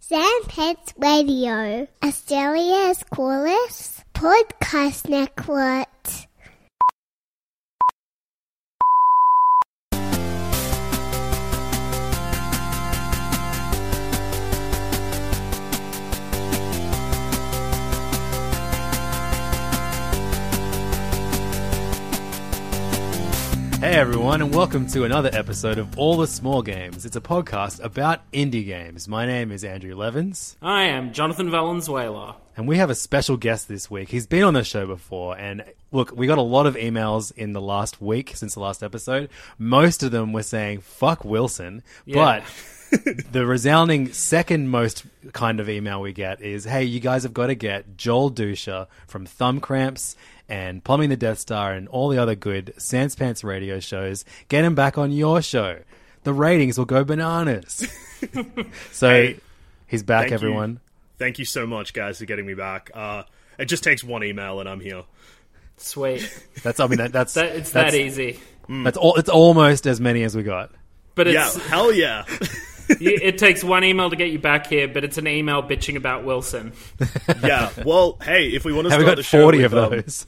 Sanspants Radio, Australia's coolest podcast network. Hey everyone, and welcome to another episode of All the Small Games. It's a podcast about indie games. My name is Andrew Levins, I am Jonathan Valenzuela. and we have a special guest this week. He's been on the show before, and look, we got a lot of emails in the last week since the last episode. Most of them were saying "fuck Wilson," Yeah. but the resounding second most kind of email we get is, "Hey, you guys have got to get Joel Duscher from Thumb Cramps and Plumbing the Death Star and all the other good Sans Pants radio shows. Get him back on your show. The ratings will go bananas." so Hey, he's back, thank you. everyone. Thank you so much, guys, for getting me back. Uh, it just takes one email and I'm here. Sweet. That's I mean that, that's That, it's that's, that easy. That's all. It's almost as many as we got. But Yeah, hell yeah. you, it takes one email to get you back here, but it's an email bitching about Wilson. yeah. Well, hey, if we want to Have start we got the show forty with, of um, those?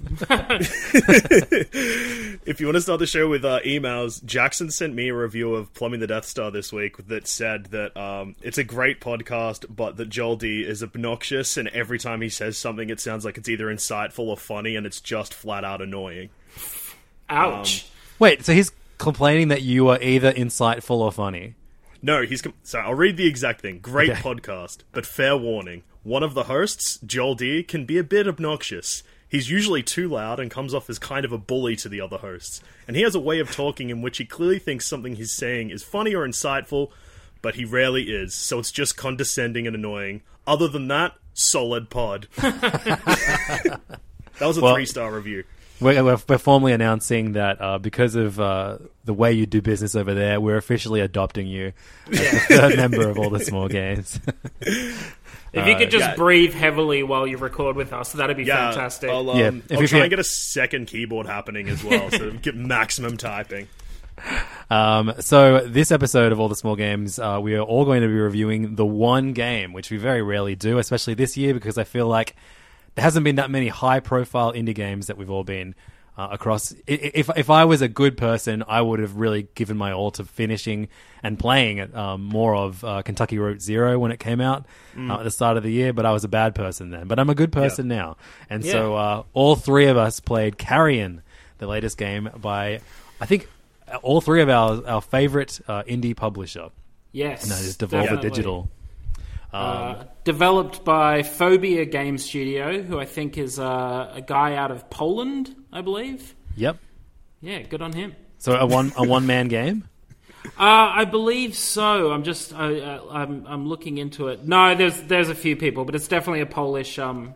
if you want to start the show with uh, emails, Jackson sent me a review of Plumbing the Death Star this week that said that um, it's a great podcast, but that Joel D is obnoxious, and every time he says something, it sounds like it's either insightful or funny, and it's just flat out annoying. Ouch. Wait, so he's complaining that you are either insightful or funny. No, he's com- so I'll read the exact thing. Great Okay. podcast, but fair warning: one of the hosts, Joel D, can be a bit obnoxious. He's usually too loud and comes off as kind of a bully to the other hosts. And he has a way of talking in which he clearly thinks something he's saying is funny or insightful, but he rarely is. So it's just condescending and annoying. Other than that, solid pod. that was a Well- three star review. We're, we're, we're formally announcing that uh, because of uh, the way you do business over there, we're officially adopting you as the third member of all the small games. if you could just yeah. breathe heavily while you record with us, that'd be Yeah, fantastic. I'll, um, Yeah, if I'll you try feel- and get a second keyboard happening as well, so get maximum typing. Um, so this episode of all the small games, uh, we are all going to be reviewing the one game, which we very rarely do, especially this year because I feel like there hasn't been that many high-profile indie games that we've all been uh, across. If if I was a good person, I would have really given my all to finishing and playing um, more of uh, Kentucky Route Zero when it came out uh, at the start of the year. But I was a bad person then. But I'm a good person now, and so Yeah. uh, all three of us played Carrion, the latest game by I think all three of our our favorite uh, indie publisher. yes. No, it's Devolver definitely. Digital. Uh, developed by Phobia Game Studio, who I think is uh, a guy out of Poland, I believe. Yep. Yeah, good on him. So a one a one man game. Uh, I believe so. I'm just I, uh, I'm I'm looking into it. No, there's there's a few people, but it's definitely a Polish. Um,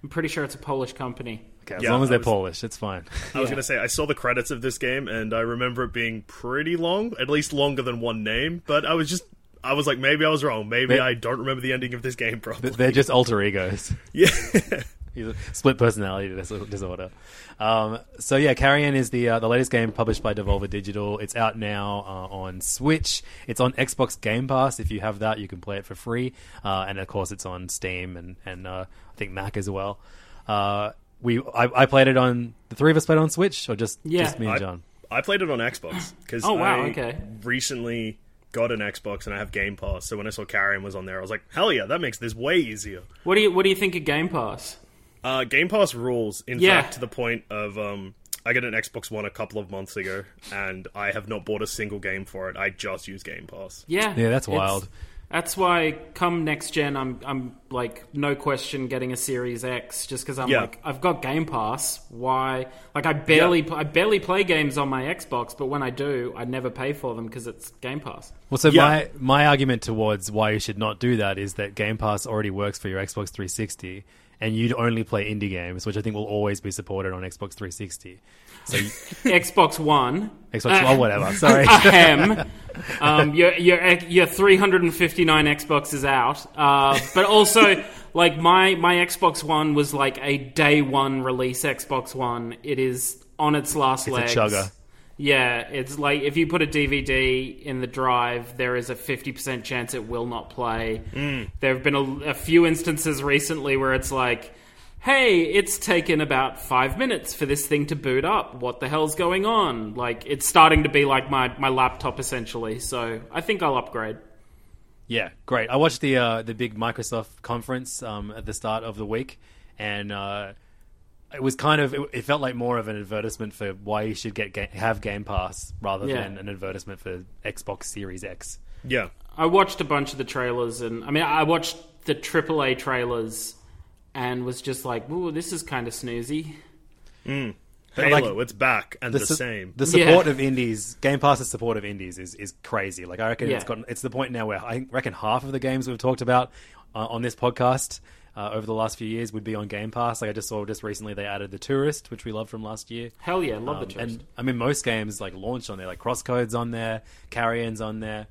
I'm pretty sure it's a Polish company. Okay, as Yeah, long as they're was- Polish, it's fine. I was going to say, I saw the credits of this game, and I remember it being pretty long, at least longer than one name, but I was just. I was like, maybe I was wrong. Maybe They- I don't remember the ending of this game properly. They're just alter egos. Yeah. He's a split personality disorder. Um, so yeah, Carrion is the uh, the latest game published by Devolver Digital. It's out now uh, on Switch. It's on Xbox Game Pass. If you have that, you can play it for free. Uh, and of course, it's on Steam and and uh, I think Mac as well. Uh, we I, I played it on the three of us played on Switch or just Yeah. just me and I, John. I played it on Xbox because Oh, wow, I okay. recently got an Xbox and I have Game Pass. So when I saw Carrion was on there, I was like, hell yeah, that makes this way easier. What do you What do you think of Game Pass? Uh, Game Pass rules, in Yeah. fact, to the point of um, I got an Xbox One a couple of months ago, and I have not bought a single game for it. I just use Game Pass. Yeah, Yeah, that's it's- wild. That's why, come next gen, I'm I'm like no question getting a Series X, just because I'm Yeah. like I've got Game Pass. Why? Like I barely I barely play games on my Xbox, but when I do, I never pay for them because it's Game Pass. Well, so Yeah. my my argument towards why you should not do that is that Game Pass already works for your Xbox 360, and you'd only play indie games, which I think will always be supported on Xbox 360. So you, Xbox One, Xbox, Uh, oh whatever. Sorry. ahem. um, your your your 359 Xbox is out, uh, but also like my my Xbox One was like a day one release Xbox One. It is on its last It's a legs. chugger. Yeah, it's like if you put a DVD in the drive, there is a 50% chance it will not play. There have been a, a few instances recently where it's like, hey, it's taken about five minutes for this thing to boot up. What the hell's going on? Like, it's starting to be like my, my laptop essentially. So I think I'll upgrade. Yeah, great. I watched the uh, the big Microsoft conference um, at the start of the week, and uh, it was kind of it, it felt like more of an advertisement for why you should get ga- have Game Pass rather Yeah. than an advertisement for Xbox Series X. Yeah. I watched a bunch of the trailers, and I mean, I watched the AAA trailers and was just like, ooh, this is kind of snoozy. Halo, it's back and the, su- same. The Yeah. support of indies, Game Pass's support of indies is, is crazy. Like I reckon it's Yeah. gotten it's the point now where I reckon half of the games we've talked about uh, on this podcast uh, over the last few years would be on Game Pass. Like I just saw just recently they added the Tourist, which we loved from last year. Hell yeah, love Um, the choice. and I mean most games like launched on there, like Crosscode's on there, Carrion's on there.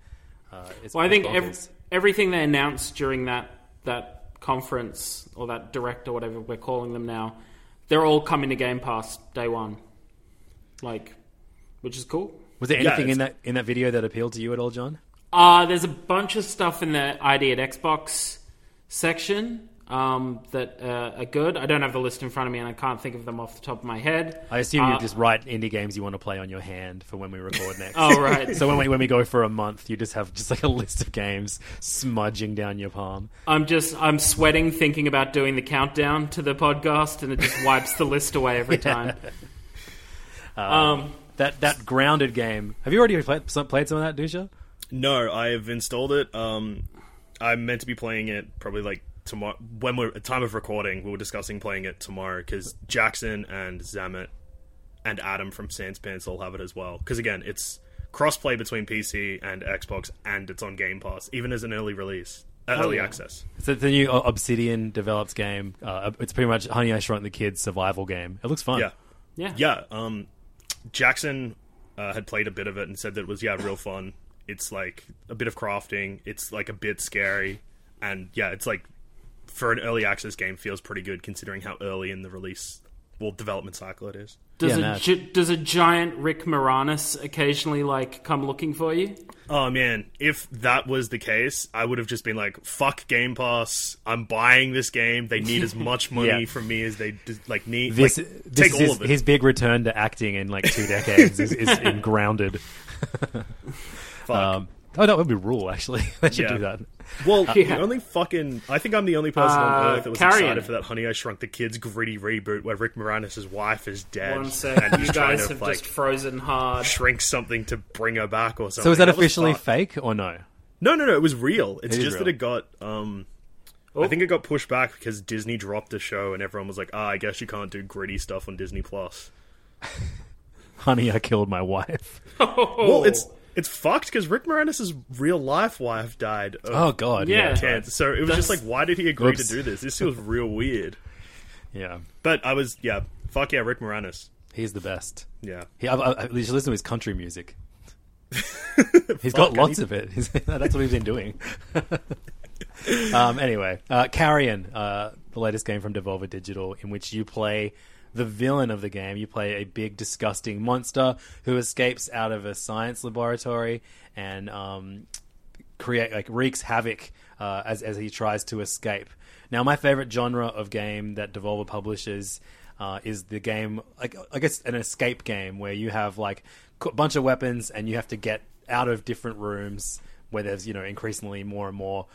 Uh, it's Well, I think bonkers. ev- everything they announced during that that conference or that direct or whatever we're calling them now, they're all coming to Game Pass day one, like, which is cool. was there Yeah, anything in that in that video that appealed to you at all, John? Uh, there's a bunch of stuff in the ID at Xbox section um, that uh, are good. I don't have the list in front of me, and I can't think of them off the top of my head. I assume Uh, you just write indie games you want to play on your hand for when we record next. Oh right. So when we when we go for a month, you just have just like a list of games smudging down your palm. I'm just I'm sweating thinking about doing the countdown to the podcast, and it just wipes the list away every time. Um, That that grounded game. Have you already played some, played some of that, Duscher? No, I have installed it. Um, I'm meant to be playing it probably like tomorrow. When we're at time of recording, we were discussing playing it tomorrow because Jackson and Zamet and Adam from Sans Pants all have it as well. Because again, it's crossplay between PC and Xbox, and it's on Game Pass, even as an early release, uh, early access. So the new Obsidian developed game. Uh, it's pretty much Honey I Shrunk the Kids survival game. It looks fun. Yeah, yeah. yeah. Um, Jackson uh, had played a bit of it and said that it was yeah real fun. It's like a bit of crafting. It's like a bit scary, and yeah, it's like for an early access game feels pretty good considering how early in the release, well, development cycle it is. Does Yeah, a gi- does a giant Rick Moranis occasionally like come looking for you? Oh man, if that was the case, I would have just been like, "Fuck Game Pass! I'm buying this game. They need as much money Yeah. from me as they like need. This, like, this take is all his, of it." his big return to acting in like two decades is, is in grounded. Fuck. Um, oh, that would be rule actually. they should Yeah. do that. Well, Yeah. the only fucking I think I'm the only person Uh, on earth that was Carrion. excited for that Honey I Shrunk the Kids gritty reboot where Rick Moranis' wife is dead One sec, and you he's trying guys to have like just frozen hard. shrink something to bring her back or something. So is that was officially fucked. fake or no? No, no, no. It was real. It's It is just real. that it got. um Oh. I think it got pushed back because Disney dropped the show and everyone was like, "Ah, I guess you can't do gritty stuff on Disney Plus." Honey, I killed my wife. Well, it's it's fucked because Rick Moranis' real life wife died of Oh god, Yeah. cancer. So it was just like, why did he agree Oops. to do this? This feels real weird. yeah. But I was, yeah, fuck yeah, Rick Moranis. He's the best. Yeah. He, I, I, you should listen to his country music. He's got Fuck, lots need- of it. That's what he's been doing. um, anyway, uh, Carrion, uh, the latest game from Devolver Digital, in which you play the villain of the game. You play a big, disgusting monster who escapes out of a science laboratory and um, create like wreaks havoc uh, as as he tries to escape. Now, my favorite genre of game that Devolver publishes uh, is the game, like I guess, an escape game where you have like a bunch of weapons and you have to get out of different rooms where there's you know increasingly more and more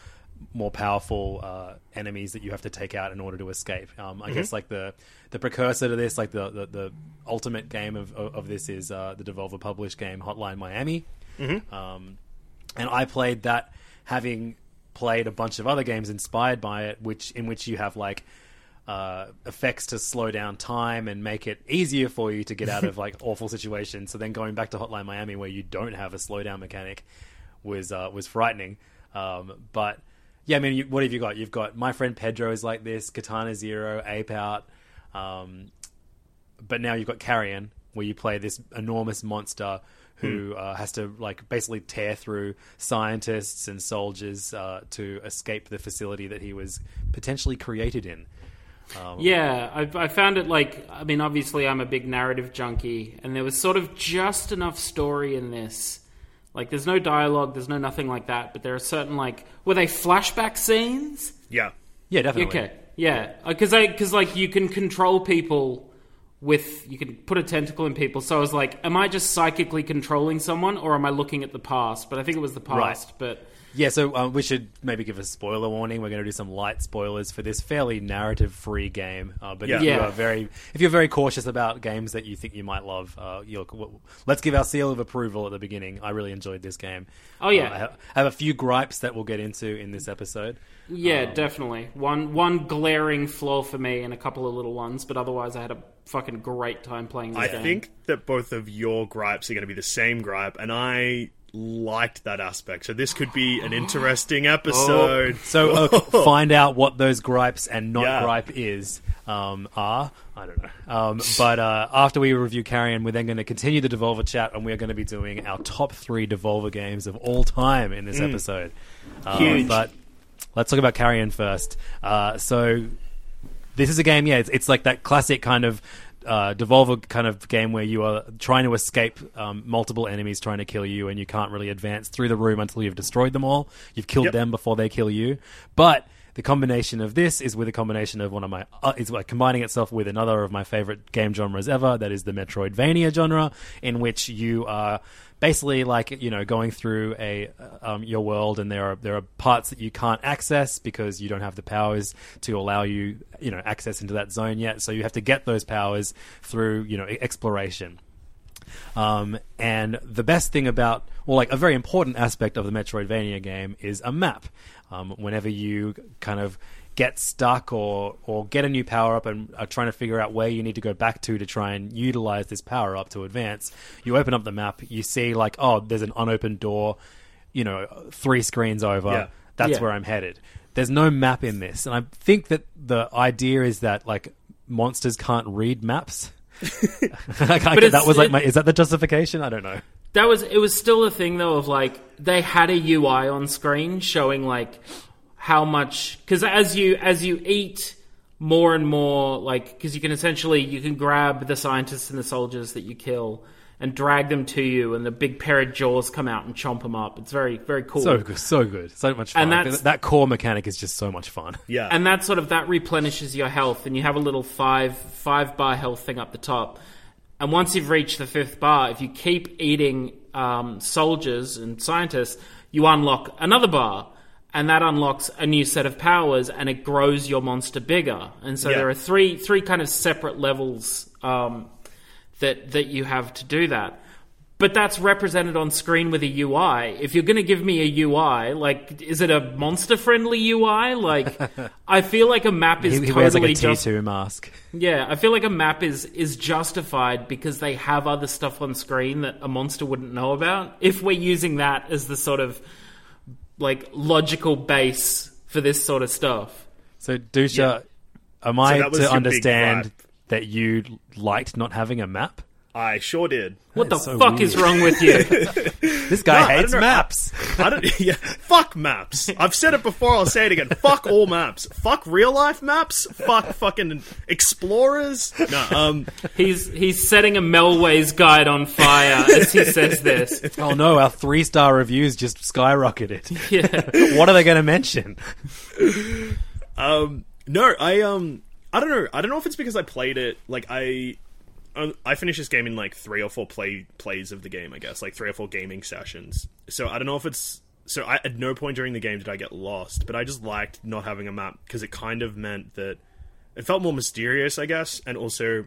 more powerful uh, enemies that you have to take out in order to escape. Um, I guess like the the precursor to this, like the the, the ultimate game of of, of this is uh, the Devolver published game Hotline Miami. Um, and I played that having played a bunch of other games inspired by it, which in which you have like uh, effects to slow down time and make it easier for you to get out of like awful situations. So then going back to Hotline Miami, where you don't have a slowdown mechanic, was uh, was frightening. Um, but yeah, I mean, you, what have you got? You've got my friend Pedro is like this, Katana Zero, Ape Out, um, but now you've got Carrion, where you play this enormous monster who uh, has to like basically tear through scientists and soldiers uh, to escape the facility that he was potentially created in. Yeah, I, I found it like I mean, obviously, I'm a big narrative junkie, and there was sort of just enough story in this. Like, there's no dialogue, there's no nothing like that, but there are certain like were they flashback scenes? Yeah. Yeah, definitely. Okay, yeah, uh, because I because like you can control people with you can put a tentacle in people. So I was like, am I just psychically controlling someone, or am I looking at the past? But I think it was the past. But Yeah, so um, we should maybe give a spoiler warning. We're going to do some light spoilers for this fairly narrative-free game. Uh, but if Yeah. you are very, if you're very cautious about games that you think you might love, uh, you'll, w- let's give our seal of approval at the beginning. I really enjoyed this game. Oh, yeah. Uh, I, ha- I have a few gripes that we'll get into in this episode. yeah, Um, definitely one one glaring flaw for me, and a couple of little ones. But otherwise, I had a fucking great time playing this game. I game. think that both of your gripes are going to be the same gripe, and I liked that aspect. So this could be an interesting episode. So uh, find out what those gripes and not Yeah. gripe is um, are. I don't know. Um, but uh, after we review Carrion, we're then going to continue the Devolver chat, and we're going to be doing our top three Devolver games of all time in this episode. Uh, Huge. But let's talk about Carrion first. Uh, so this is a game, yeah, it's, it's like that classic kind of uh, Devolver kind of game where you are trying to escape um, multiple enemies trying to kill you, and you can't really advance through the room until you've destroyed them all. You've killed Yep. them before they kill you. But the combination of this is with a combination of one of my uh, is like combining itself with another of my favorite game genres ever. That is the Metroidvania genre, in which you are basically like you know going through a um, your world, and there are there are parts that you can't access because you don't have the powers to allow you you know access into that zone yet. So you have to get those powers through you know exploration. Um, and the best thing about, well, like a very important aspect of the Metroidvania game is a map. Um, whenever you kind of get stuck or or get a new power up and are trying to figure out where you need to go back to to try and utilize this power up to advance, you open up the map, you see like, oh, there's an unopened door, you know, three screens over. Yeah. That's Yeah. where I'm headed. There's no map in this, and I think that the idea is that like monsters can't read maps. Like, I- that was like it- my. Is that the justification? I don't know. That was it was still a thing though of like they had a UI on screen showing like how much because as you as you eat more and more like because you can essentially you can grab the scientists and the soldiers that you kill and drag them to you and the big pair of jaws come out and chomp them up. It's very very cool. So good, so good, so much fun. And that's- that core mechanic is just so much fun. yeah. and that sort of that replenishes your health and you have a little five five bar health thing up the top and once you've reached the fifth bar if you keep eating um, soldiers and scientists you unlock another bar and that unlocks a new set of powers and it grows your monster bigger and so Yeah. there are three three kind of separate levels um, that that you have to do that but that's represented on screen with a UI. If you're going to give me a UI, like, is it a monster friendly UI? Like, I feel like a map is He, he totally wears like a T just two mask. yeah. I feel like a map is is justified because they have other stuff on screen that a monster wouldn't know about. If we're using that as the sort of like logical base for this sort of stuff. So, Duscher, am So I that to understand that you liked not having a map? I sure did. What the so fuck is wrong with you? This guy No, I hates don't know. maps. I don't. Yeah, fuck maps. I've said it before. I'll say it again. Fuck all maps. Fuck real life maps. Fuck fucking explorers. No. Um. he's he's setting a Melways guide on fire as he says this. Oh no, our three star reviews just skyrocketed. Yeah. what are they going to mention? Um. No. I um. I don't know. I don't know if it's because I played it. Like I. um, I finished this game in like three or four play plays of the game, I guess, like three or four gaming sessions. So I don't know if it's so. I, at no point during the game did I get lost, but I just liked not having a map because it kind of meant that it felt more mysterious, I guess, and also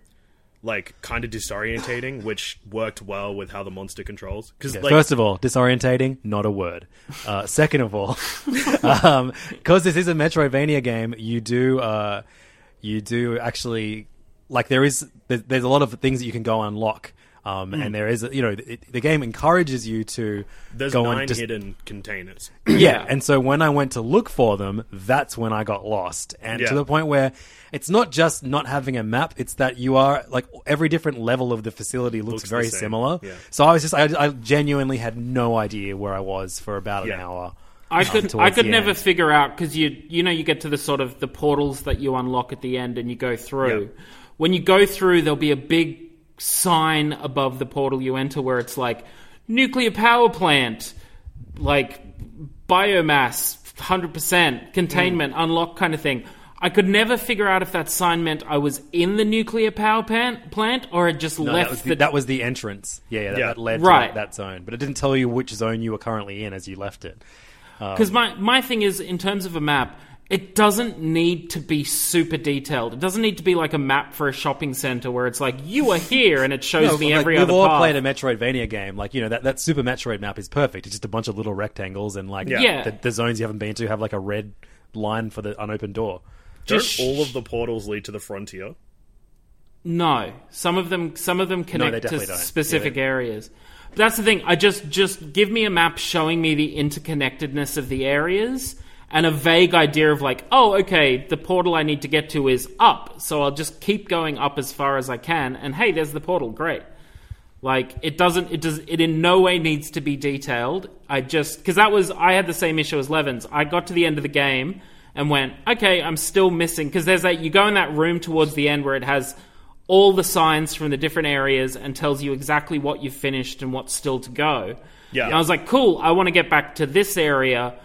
like kind of disorientating, which worked well with how the monster controls. Because like, First of all, disorientating, not a word. Uh, second of all, because this is a Metroidvania game, you do uh, you do actually like there is there's a lot of things that you can go unlock. Um, And there is, you know, it, the game encourages you to there's go nine and dis- hidden containers. yeah, and so when I went to look for them, that's when I got lost. And Yeah. to the point where it's not just not having a map, it's that you are like every different level of the facility looks, Looks very similar. yeah. So I was just I, I genuinely had no idea where I was for about an hour. I um, could I could never end. figure out because you you know you get to the sort of the portals that you unlock at the end and you go through. Yeah. When you go through, there'll be a big sign above the portal you enter where it's like nuclear power plant, like biomass, hundred percent containment, mm. unlock kind of thing. I could never figure out if that sign meant I was in the nuclear power plant, plant or had just No, left that, was the, the, that was the entrance. Yeah, yeah, that, Yeah. that led Right. to that, that zone, but it didn't tell you which zone you were currently in as you left it. Um, because my, my thing is, in terms of a map, it doesn't need to be super detailed. It doesn't need to be like a map for a shopping center where it's like, you are here and it shows No, me like, every we've other all path. played a Metroidvania game. Like you know that, that Super Metroid map is perfect. It's just a bunch of little rectangles and like Yeah. Yeah. the, the zones you haven't been to have like a red line for the unopened door. Don't all of the portals lead to the frontier? No, some of them some of them they connect to don't. specific Yeah. areas. But that's the thing. I just just give me a map showing me the interconnectedness of the areas and a vague idea of like, oh, okay, the portal I need to get to is up, so I'll just keep going up as far as I can. And hey, there's the portal. Great. Like it doesn't it does it in no way needs to be detailed. I just because that was I had the same issue as Levins. I got to the end of the game and went, okay, I'm still missing because there's that you go in that room towards the end where it has all the signs from the different areas and tells you exactly what you've finished and what's still to go. Yeah. And I was like, cool, I want to get back to this area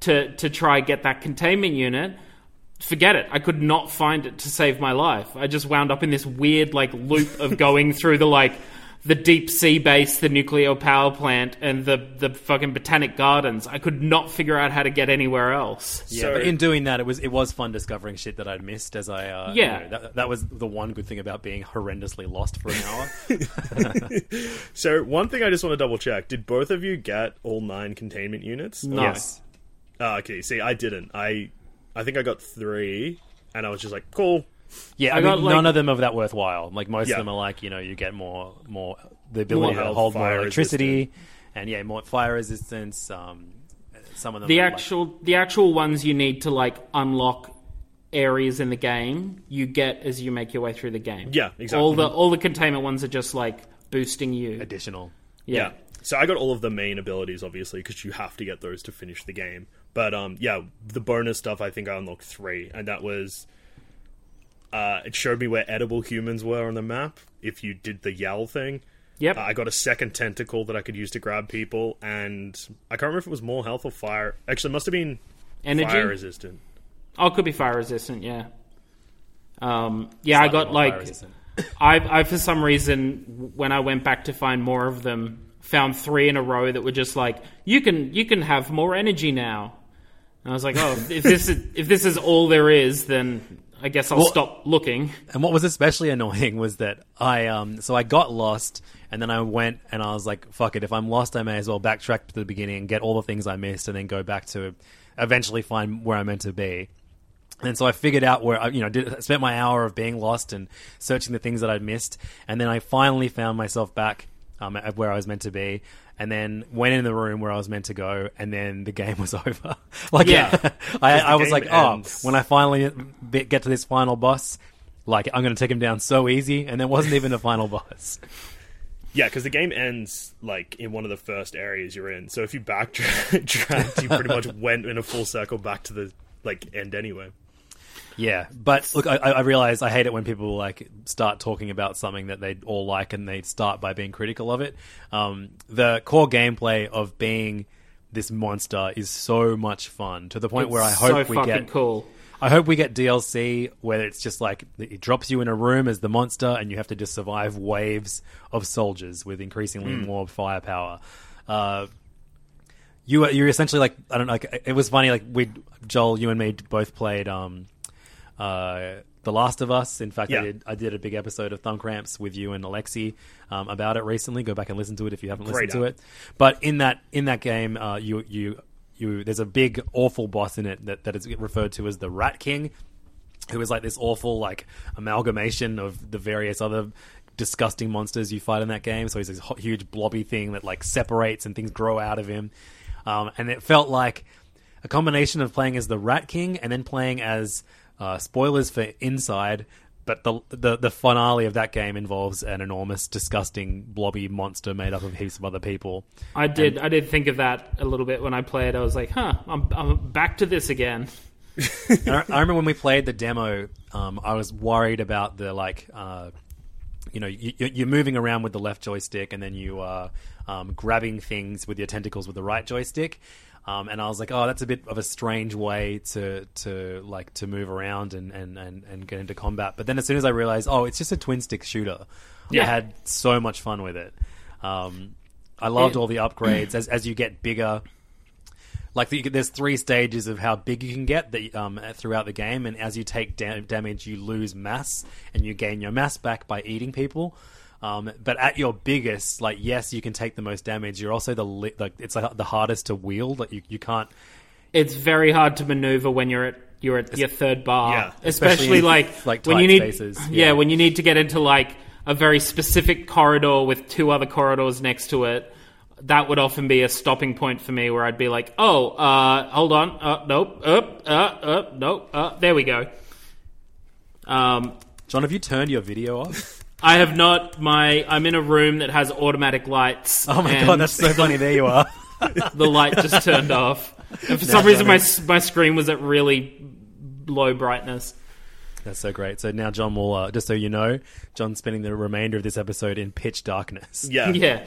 to to try get that containment unit. Forget it. I could not find it to save my life. I just wound up in this weird like loop of going through the like the deep sea base, the nuclear power plant, and the the fucking botanic gardens. I could not figure out how to get anywhere else. Yeah, So- but in doing that, it was it was fun discovering shit that I'd missed as I. Uh, you Yeah. know, that, that was the one good thing about being horrendously lost for an hour. So one thing I just want to double check: Did both of you get all nine containment units? No. yes. Oh, okay. See, I didn't. I, I think I got three, and I was just like, cool. Yeah, I, I got, mean, like- none of them are that worthwhile. Like most Yeah. of them are like you know you get more more the ability More to health, hold more fire electricity, and yeah, more fire resistance. Um, some of them the are, like- actual the actual ones you need to like unlock areas in the game you get as you make your way through the game. Yeah, exactly. All the all the containment ones are just like boosting you. additional. Yeah. So I got all of the main abilities, obviously, because you have to get those to finish the game. But um, yeah, the bonus stuff I think I unlocked three, and that was uh, it showed me where edible humans were on the map. If you did the yell thing, Yep. Uh, I got a second tentacle that I could use to grab people, and I can't remember if it was more health or fire. Actually, it must have been Energy? fire resistant. Oh, it could be fire resistant, yeah. Um, yeah, I got like. I, I for some reason when I went back to find more of them, found three in a row that were just like you can you can have more energy now. And I was like, oh, if this is if this is all there is, then I guess I'll Well- stop looking. And what was especially annoying was that I um so I got lost and then I went and I was like fuck it if I'm lost I may as well backtrack to the beginning and get all the things I missed and then go back to eventually find where I'm meant to be. And so I figured out where I, you know, did, spent my hour of being lost and searching the things that I'd missed, and then I finally found myself back um, at where I was meant to be, and then went in the room where I was meant to go, and then the game was over. like, Yeah. I, I was like, oh, when I finally get to this final boss, like I'm going to take him down so easy, and there wasn't even a final boss. Yeah, because the game ends like in one of the first areas you're in. So if you backtracked, you pretty much went in a full circle back to the like end anyway. Yeah, but look, I, I realize I hate it when people like start talking about something that they all like and they start by being critical of it. Um, the core gameplay of being this monster is so much fun to the point where I It's hope so we fucking get cool. I hope we get DLC where it's just like it drops you in a room as the monster and you have to just survive waves of soldiers with increasingly more firepower. Uh, you you're essentially like I don't know. Like, it was funny. Like we Joel, you and me both played um, uh, The Last of Us. In fact, Yeah. I did I did a big episode of Thumb Cramps with you and Alexi um, about it recently. Go back and listen to it if you haven't Great listened to it. But in that in that game, uh, you you you there's a big awful boss in it that, that is referred to as the Rat King, who is like this awful like amalgamation of the various other disgusting monsters you fight in that game. So he's this huge blobby thing that like separates and things grow out of him. Um, and it felt like a combination of playing as the Rat King and then playing as uh, spoilers for Inside. But the, the the finale of that game involves an enormous, disgusting, blobby monster made up of heaps of other people. I did. I did think of that a little bit when I played. I was like, "Huh, I'm, I'm back to this again." I, remember when we played the demo, um, I was worried about the like, uh, you know, you, you're moving around with the left joystick, and then you are um, grabbing things with your tentacles with the right joystick. Um, and I was like, oh, that's a bit of a strange way to to like to move around and, and, and, and get into combat. But then as soon as I realized, oh, it's just a twin stick shooter, Yeah. I had so much fun with it. Um, I loved Yeah. all the upgrades as as you get bigger like the, there's three stages of how big you can get the, um, throughout the game, and as you take da- damage, you lose mass, and you gain your mass back by eating people. Um, but at your biggest, like yes, you can take the most damage. You're also the li- like it's like the hardest to wield. Like you, you can't. It's very hard to maneuver when you're at you're at your third bar, Yeah, especially especially like like, when you need spaces, Yeah. yeah. when you need to get into like a very specific corridor with two other corridors next to it. That would often be a stopping point for me, where I'd be like, "Oh, uh, hold on, uh, nope, up, uh, up, nope, uh, there we go." Um, John, have you turned your video off? I have not. My I'm in a room that has automatic lights. Oh my god, that's so funny. There you are. the light just turned off. And for some reason, my my screen was at really low brightness. That's so great. So now John will, uh, just so you know, John's spending the remainder of this episode in pitch darkness. Yeah. Yeah.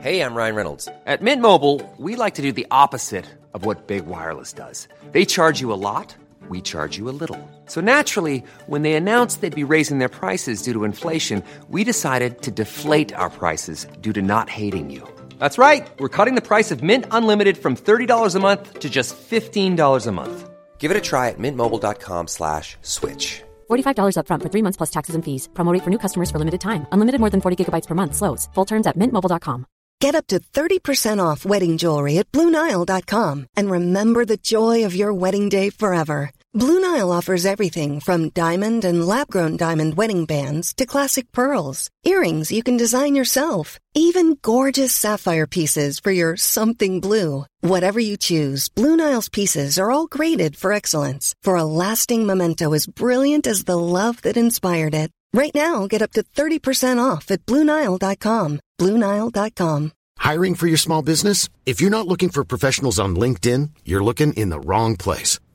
Hey, I'm Ryan Reynolds. At Mint Mobile, we like to do the opposite of what Big Wireless does. They charge you a lot, we charge you a little. So naturally, when they announced they'd be raising their prices due to inflation, we decided to deflate our prices due to not hating you. That's right. We're cutting the price of Mint Unlimited from $30 a month to just $15 a month. Give it a try at mintmobile.com slash switch. $45 upfront for three months plus taxes and fees. Promote rate for new customers for limited time. Unlimited more than 40 gigabytes per month. Slows. Full terms at mintmobile.com. Get up to 30% off wedding jewelry at BlueNile.com and remember the joy of your wedding day forever. Blue Nile offers everything from diamond and lab grown diamond wedding bands to classic pearls, earrings you can design yourself, even gorgeous sapphire pieces for your something blue. Whatever you choose, Blue Nile's pieces are all graded for excellence for a lasting memento as brilliant as the love that inspired it. Right now, get up to 30% off at BlueNile.com. BlueNile.com. Hiring for your small business? If you're not looking for professionals on LinkedIn, you're looking in the wrong place.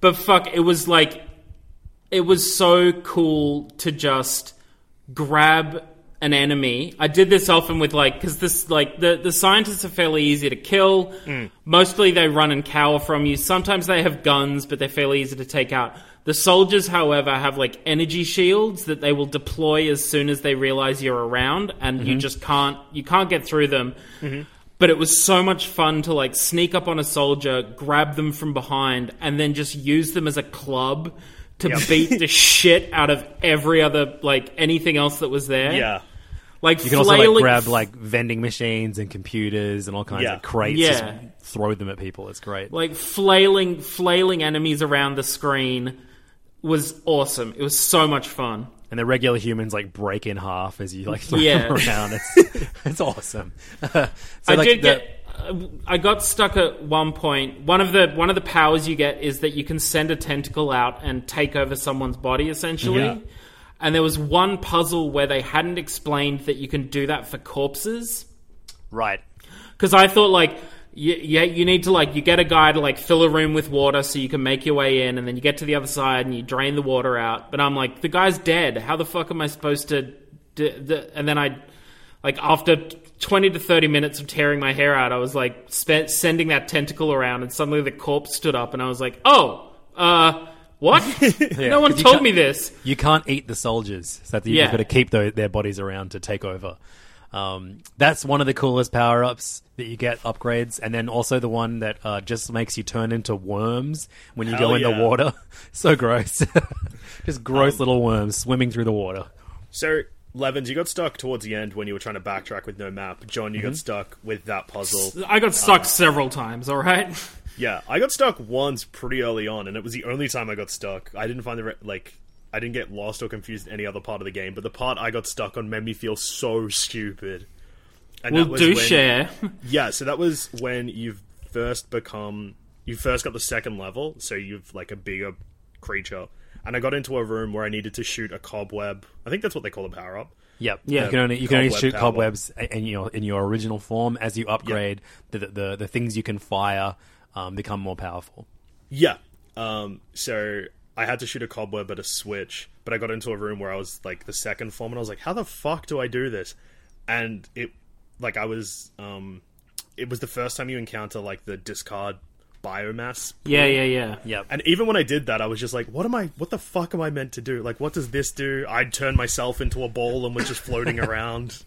but fuck, it was like, it was so cool to just grab an enemy. I did this often with like, because this, like, the, the scientists are fairly easy to kill. Mm. Mostly they run and cower from you. Sometimes they have guns, but they're fairly easy to take out. The soldiers, however, have like energy shields that they will deploy as soon as they realize you're around, and you mm-hmm. just can't you can't get through them. Mm-hmm. But it was so much fun to like sneak up on a soldier, grab them from behind, and then just use them as a club to beat the shit out of every other like anything else that was there. Yeah. Like You can also like grab like vending machines and computers and all kinds Yeah. of crates, Yeah. just throw them at people. It's great. like flailing flailing enemies around the screen was awesome. It was so much fun. And the regular humans like break in half as you like throw Yeah. them around. It's it's awesome. so, I like, did the- get. Uh, I got stuck at one point. One of the one of the powers you get is that you can send a tentacle out and take over someone's body, essentially. Yeah. And there was one puzzle where they hadn't explained that you can do that for corpses. right. Because I thought like. You, yeah, you need to like you get a guy to like fill a room with water so you can make your way in, and then you get to the other side and you drain the water out. But I'm like, the guy's dead. How the fuck am I supposed to? D- d-? And then I, like, after twenty to thirty minutes of tearing my hair out, I was like spe- sending that tentacle around, and suddenly the corpse stood up, and I was like, oh, uh, what? no one told me this. You can't eat the soldiers, so that you've Yeah. got to keep tho- their bodies around to take over. Um, that's one of the coolest power ups that you get upgrades, and then also the one that uh, just makes you turn into worms when you Hell go in the water. so gross, just gross Um, little worms swimming through the water. So, Levins, you got stuck towards the end when you were trying to backtrack with no map. John, you Mm-hmm. got stuck with that puzzle. I got stuck several times. All right. Yeah, I got stuck once pretty early on, and it was the only time I got stuck. I didn't find the re- like. I didn't get lost or confused in any other part of the game, but the part I got stuck on made me feel so stupid. And We'll that was do when- share. Yeah, so that was when you've first become you first got the second level, so you've like a bigger creature. And I got into a room where I needed to shoot a cobweb. I think that's what they call a power up. Yep. Yeah. You can only you can only shoot power. cobwebs in your in your original form. As you upgrade, the, the the things you can fire um, become more powerful. Yeah. Um, so I had to shoot a cobweb at a switch, but I got into a room where I was like the second form, and I was like, "How the fuck do I do this?" And it, like, I was, um, it was the first time you encounter like the discard biomass. Yeah, yeah, yeah. yeah. And even when I did that, I was just like, "What am I? What the fuck am I meant to do? Like, what does this do?" I'd turn myself into a ball and was just floating around.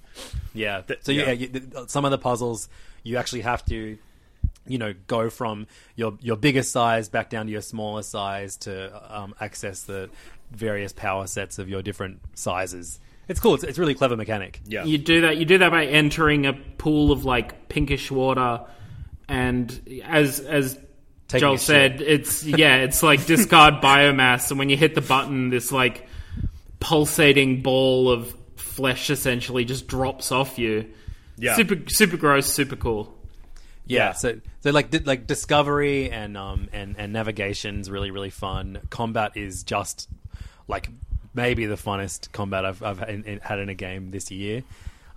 Yeah. Th- so yeah, yeah. you, th- some of the puzzles you actually have to, you know, go from your your biggest size back down to your smaller size to um, access the various power sets of your different sizes. It's cool. It's, it's a really clever mechanic. Yeah. You do that. You do that by entering a pool of like pinkish water, and as as Taking Joel a shit. said, it's yeah, it's like discard biomass, and when you hit the button, this like pulsating ball of flesh essentially just drops off you. Yeah. super super gross, super cool. Yeah, so so like di- like discovery and um and and navigation's really really fun. Combat is just like maybe the funnest combat I've I've had in, had in a game this year.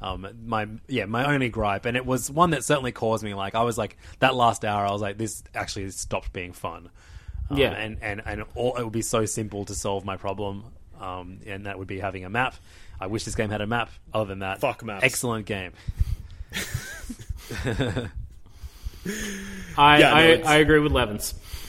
Um, my yeah, my only gripe, and it was one that certainly caused me like I was like that last hour, I was like this actually stopped being fun. Um, Yeah. and and and all, it would be so simple to solve my problem, um, and that would be having a map. I wish this game had a map. Other than that, Fuck maps. Excellent game. I Yeah, no, I, it's- I agree with Levins.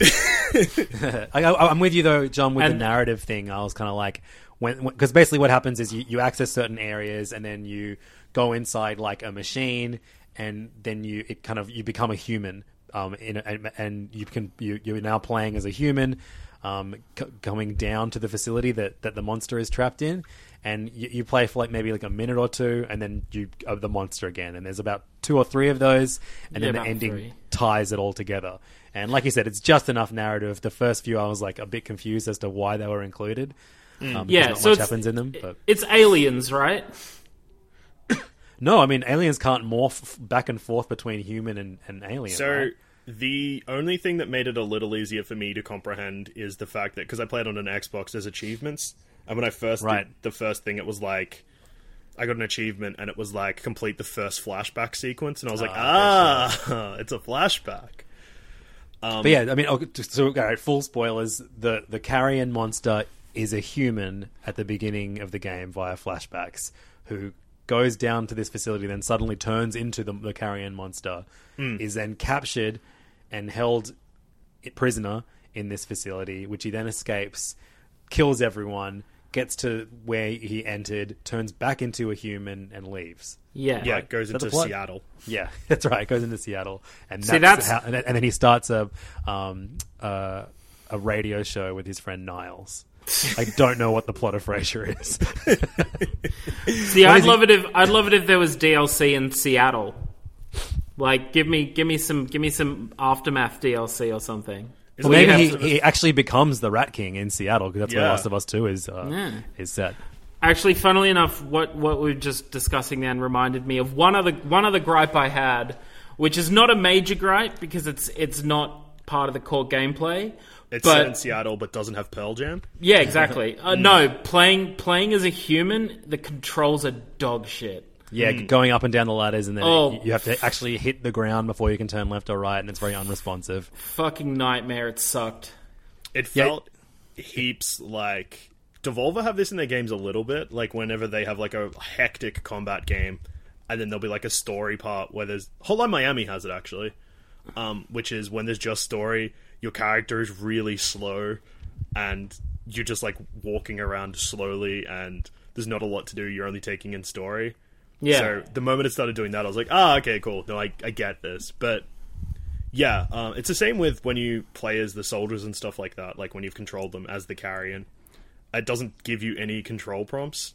I, I, I'm with you though, John. With And- the narrative thing, I was kind of like when because basically what happens is you, you access certain areas and then you go inside like a machine and then you it kind of you become a human. Um, in a, and, and you can you you're now playing as a human, um, c- coming down to the facility that, that the monster is trapped in, and you, you play for like maybe like a minute or two, and then you are the monster again. And there's about two or three of those, and Yeah, then the ending three. ties it all together. And like you said, it's just enough narrative. The first few, I was like a bit confused as to why they were included. Um, because Yeah, not so much it's- happens in them. But It's aliens, right? no, I mean, aliens can't morph f- back and forth between human and, and alien. So right? the only thing that made it a little easier for me to comprehend is the fact that because I played on an Xbox, there's achievements, and when I first Right. did the first thing, it was like I got an achievement, and it was like complete the first flashback sequence, and I was like, ah, ah it's a flashback. Um, but yeah, I mean, okay, so all right, full spoilers. The the carrion monster is a human at the beginning of the game via flashbacks, who goes down to this facility, then suddenly turns into the, the carrion monster, hmm. is then captured and held prisoner in this facility, which he then escapes, kills everyone, gets to where he entered, turns back into a human, and leaves. Yeah. Yeah, it goes Is that the into? Seattle. Yeah, that's right. Goes into Seattle, and See, that's, that's- how, and, then, and then he starts a um, uh, a radio show with his friend Niles. I don't know what the plot of Frasier is. See, I'd is he- love it if I'd love it if there was DLC in Seattle. Like, give me, give me some, give me some aftermath DLC or something. Well, maybe have he, he actually becomes the Rat King in Seattle because that's where Yeah. Last of Us Two is uh, Yeah. is set. Actually, funnily enough, what what we were just discussing then reminded me of one other one other gripe I had, which is not a major gripe because it's it's not part of the core gameplay. It's but set in Seattle, but doesn't have Pearl Jam. yeah, exactly. Uh, no, playing playing as a human, the controls are dog shit. Yeah, going up and down the ladders, and then Oh. you have to actually hit the ground before you can turn left or right, and it's very unresponsive. Fucking nightmare. It sucked. It Yeah. felt heaps like Devolver have this in their games a little bit. Like whenever they have like a hectic combat game, and then there'll be like a story part where there's Hotline Miami has it actually, um, which is when there's just story. Your character is really slow, and you're just like walking around slowly, and there's not a lot to do. You're only taking in story. Yeah. So the moment it started doing that, I was like, ah, okay, cool. No, I, I get this. But yeah, um, it's the same with when you play as the soldiers and stuff like that. Like when you've controlled them as the carrion, it doesn't give you any control prompts.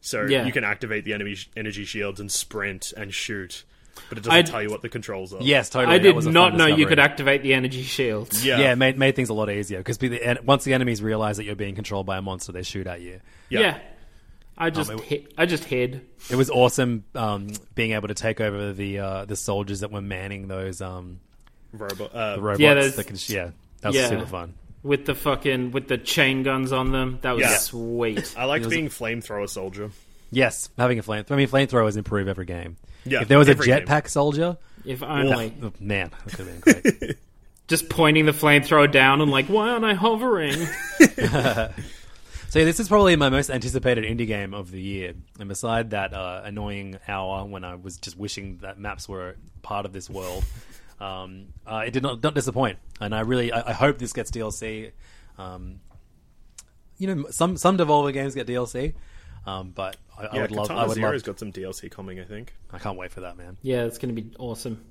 So Yeah. you can activate the enemy sh- energy shields and sprint and shoot, but it doesn't I'd- tell you what the controls are. Yes, totally. I did not fun know you could activate the energy shields. Yeah. Yeah, it made, made things a lot easier because once the enemies realize that you're being controlled by a monster, they shoot at you. Yeah. Yeah. I just it- hid, I just hid. It was awesome um, being able to take over the uh, the soldiers that were manning those um, Robo- uh, the robots. Yeah, that can, yeah, that was yeah. super fun. with the fucking with the chain guns on them. That was Yeah. sweet. I liked It was- being flamethrower soldier. Yes, having a flamethrower. I mean, flamethrowers improve every game. Yeah, if there was a jetpack soldier, If only oh, man, that could have been great. just pointing the flamethrower down and like, why aren't I hovering? So yeah, this is probably my most anticipated indie game of the year. And beside that uh, annoying hour when I was just wishing that maps were part of this world, um, uh, it did not, not disappoint. And I really, I, I hope this gets DLC. Um, you know, some some Devolver games get DLC, um, but I, I Yeah, would love. Katana I would Zero's love. got some DLC coming, I think. I can't wait for that, man. yeah, it's gonna be awesome.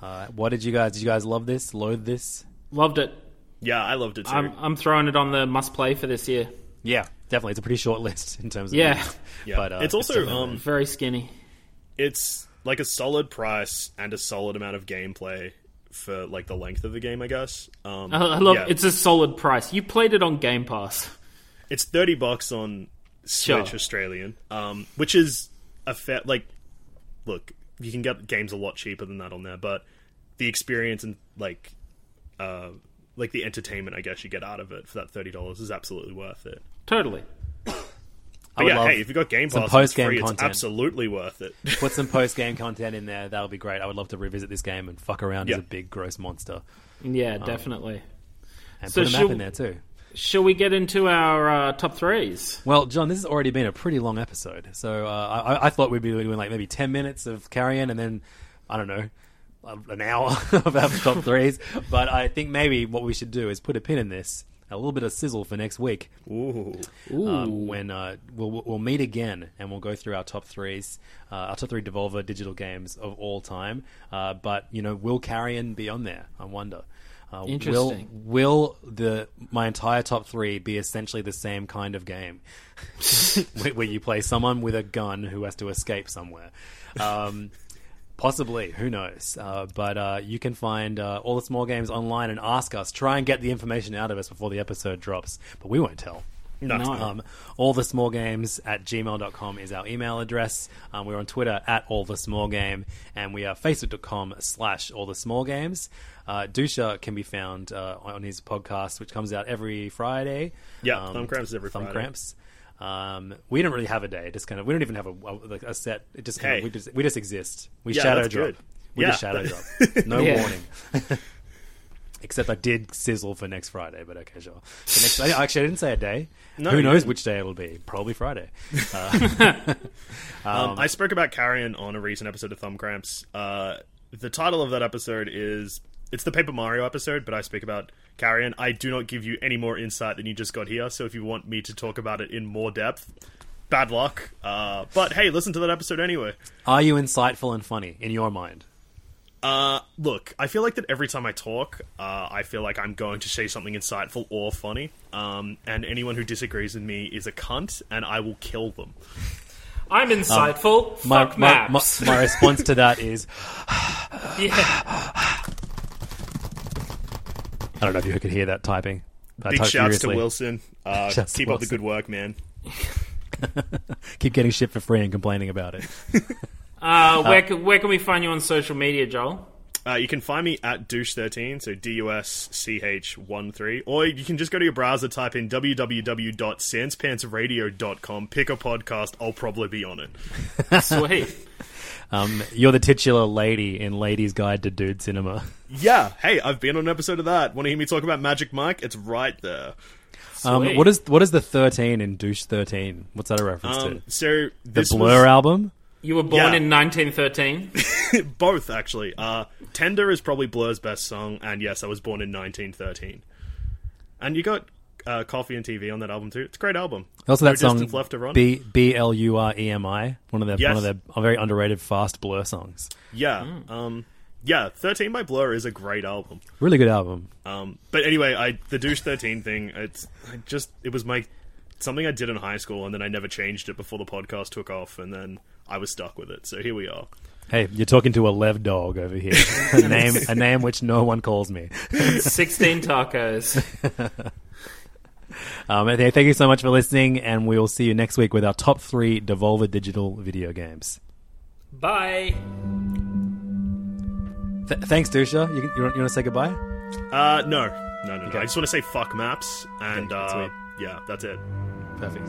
Uh, what did you guys? Did you guys love this? Loathe this? Loved it. Yeah, I loved it too. I'm I'm throwing it on the must play for this year. Yeah, definitely. It's a pretty short list in terms of Yeah. games. yeah, but uh, it's also definitely- um, Very skinny. it's like a solid price and a solid amount of gameplay for like the length of the game, I guess. Um, I, I love. yeah. It's a solid price. You played it on Game Pass. It's thirty bucks on Switch Sure. Australian, um, which is a fair. Like, look, you can get games a lot cheaper than that on there, but the experience and like, uh, like the entertainment, I guess you get out of it for that thirty dollars is absolutely worth it. Totally. I But would yeah, love hey, if you've got Game some Pass, and post-game free, it's content. absolutely worth it. put some post game content in there. That'll be great. I would love to revisit this game and fuck around as a big gross monster Yeah, definitely. and So put a map should- in there too. Shall we get into our uh, top threes? Well, John, this has already been a pretty long episode, so uh, I, I thought we'd be doing like maybe ten minutes of carrion and then I don't know an hour of our top threes. But I think maybe what we should do is put a pin in this. A little bit of sizzle for next week. Ooh, um, when uh, we'll, we'll meet again and we'll go through our top threes, uh, our top three Devolver digital games of all time. Uh, but you know, will Carrion be on there? I wonder. Uh, Interesting. Will, will the my entire top three be essentially the same kind of game, where, where you play someone with a gun who has to escape somewhere? Um, Possibly, who knows? Uh, but uh, you can find uh, all the small games online and ask us. Try and get the information out of us before the episode drops, but we won't tell. no. Um, all the small games at gmail.com is our email address. Um, we're on Twitter at all the small game, and we are facebook.com slash all the small games. Uh, Duscher can be found uh, on his podcast, which comes out every Friday. Yeah, Um, Thumb Cramps is every Thumb Friday. Cramps. Um, we don't really have a day. Just kind of, we don't even have a, a, like a set. It just kind Hey. of, we just, we just exist. We Yeah, shadow drop. good. We Yeah. just shadow drop. No Yeah. warning. Except I did sizzle for next Friday, but okay, sure. For next, actually, I didn't say a day. No, Who knows which day it'll be? Probably Friday. Um, I spoke about Carrion on a recent episode of Thumb Cramps. Uh, the title of that episode is it's the Paper Mario episode, but I speak about Carrion. I do not give you any more insight than you just got here. So if you want me to talk about it in more depth, bad luck. Uh, but hey, listen to that episode anyway. Are you insightful and funny in your mind? Uh, look, I feel like that every time I talk, uh, I feel like I'm going to say something insightful or funny. Um, and anyone who disagrees with me is a cunt, and I will kill them. I'm insightful. Um, My, Fuck my, my, maps. my response to that is yeah. I don't know if you could hear that typing. I Big typed shouts to. Wilson. Uh, Shouts to keep up the good work, man. Keep getting shit for free and complaining about it. Uh, where, can, where can we find you on social media, Joel? Uh, you can find me at dusch13, so D U S C H 1 3. Or you can just go to your browser, type in www.sanspantsradio.com, pick a podcast, I'll probably be on it. Sweet. Um, you're the titular lady in Ladies Guide to Dude Cinema. Yeah, hey, I've been on an episode of that. Want to hear me talk about Magic Mike? It's right there. Um, what is what is the thirteen in Douche Thirteen? What's that a reference Um, to? so The Blur was- album. You were born Yeah. in 1913. Both, actually. Uh, Tender is probably Blur's best song, and yes, I was born in 1913. And you got uh, Coffee and TV on that album too. It's a great album. Also, no that song Left to Run. B B L U R E M I. One of their Yes. one of their very underrated fast Blur songs. yeah, Hmm. um, yeah. 13 by Blur is a great album. Really good album. Um, but anyway, I the douche 13 thing. It's I just it was my something I did in high school, and then I never changed it before the podcast took off, and then I was stuck with it. So here we are. Hey, you're talking to a Lev dog over here. a name a name which no one calls me. 16 tacos. Um, and thank you so much for listening, and we will see you next week with our top three Devolver Digital video games. Bye. Th- thanks, Duscher. You, you, want, you want to say goodbye? Uh, no, no, no, no. I just want to say fuck maps, and Okay, uh, yeah, that's it. Perfect.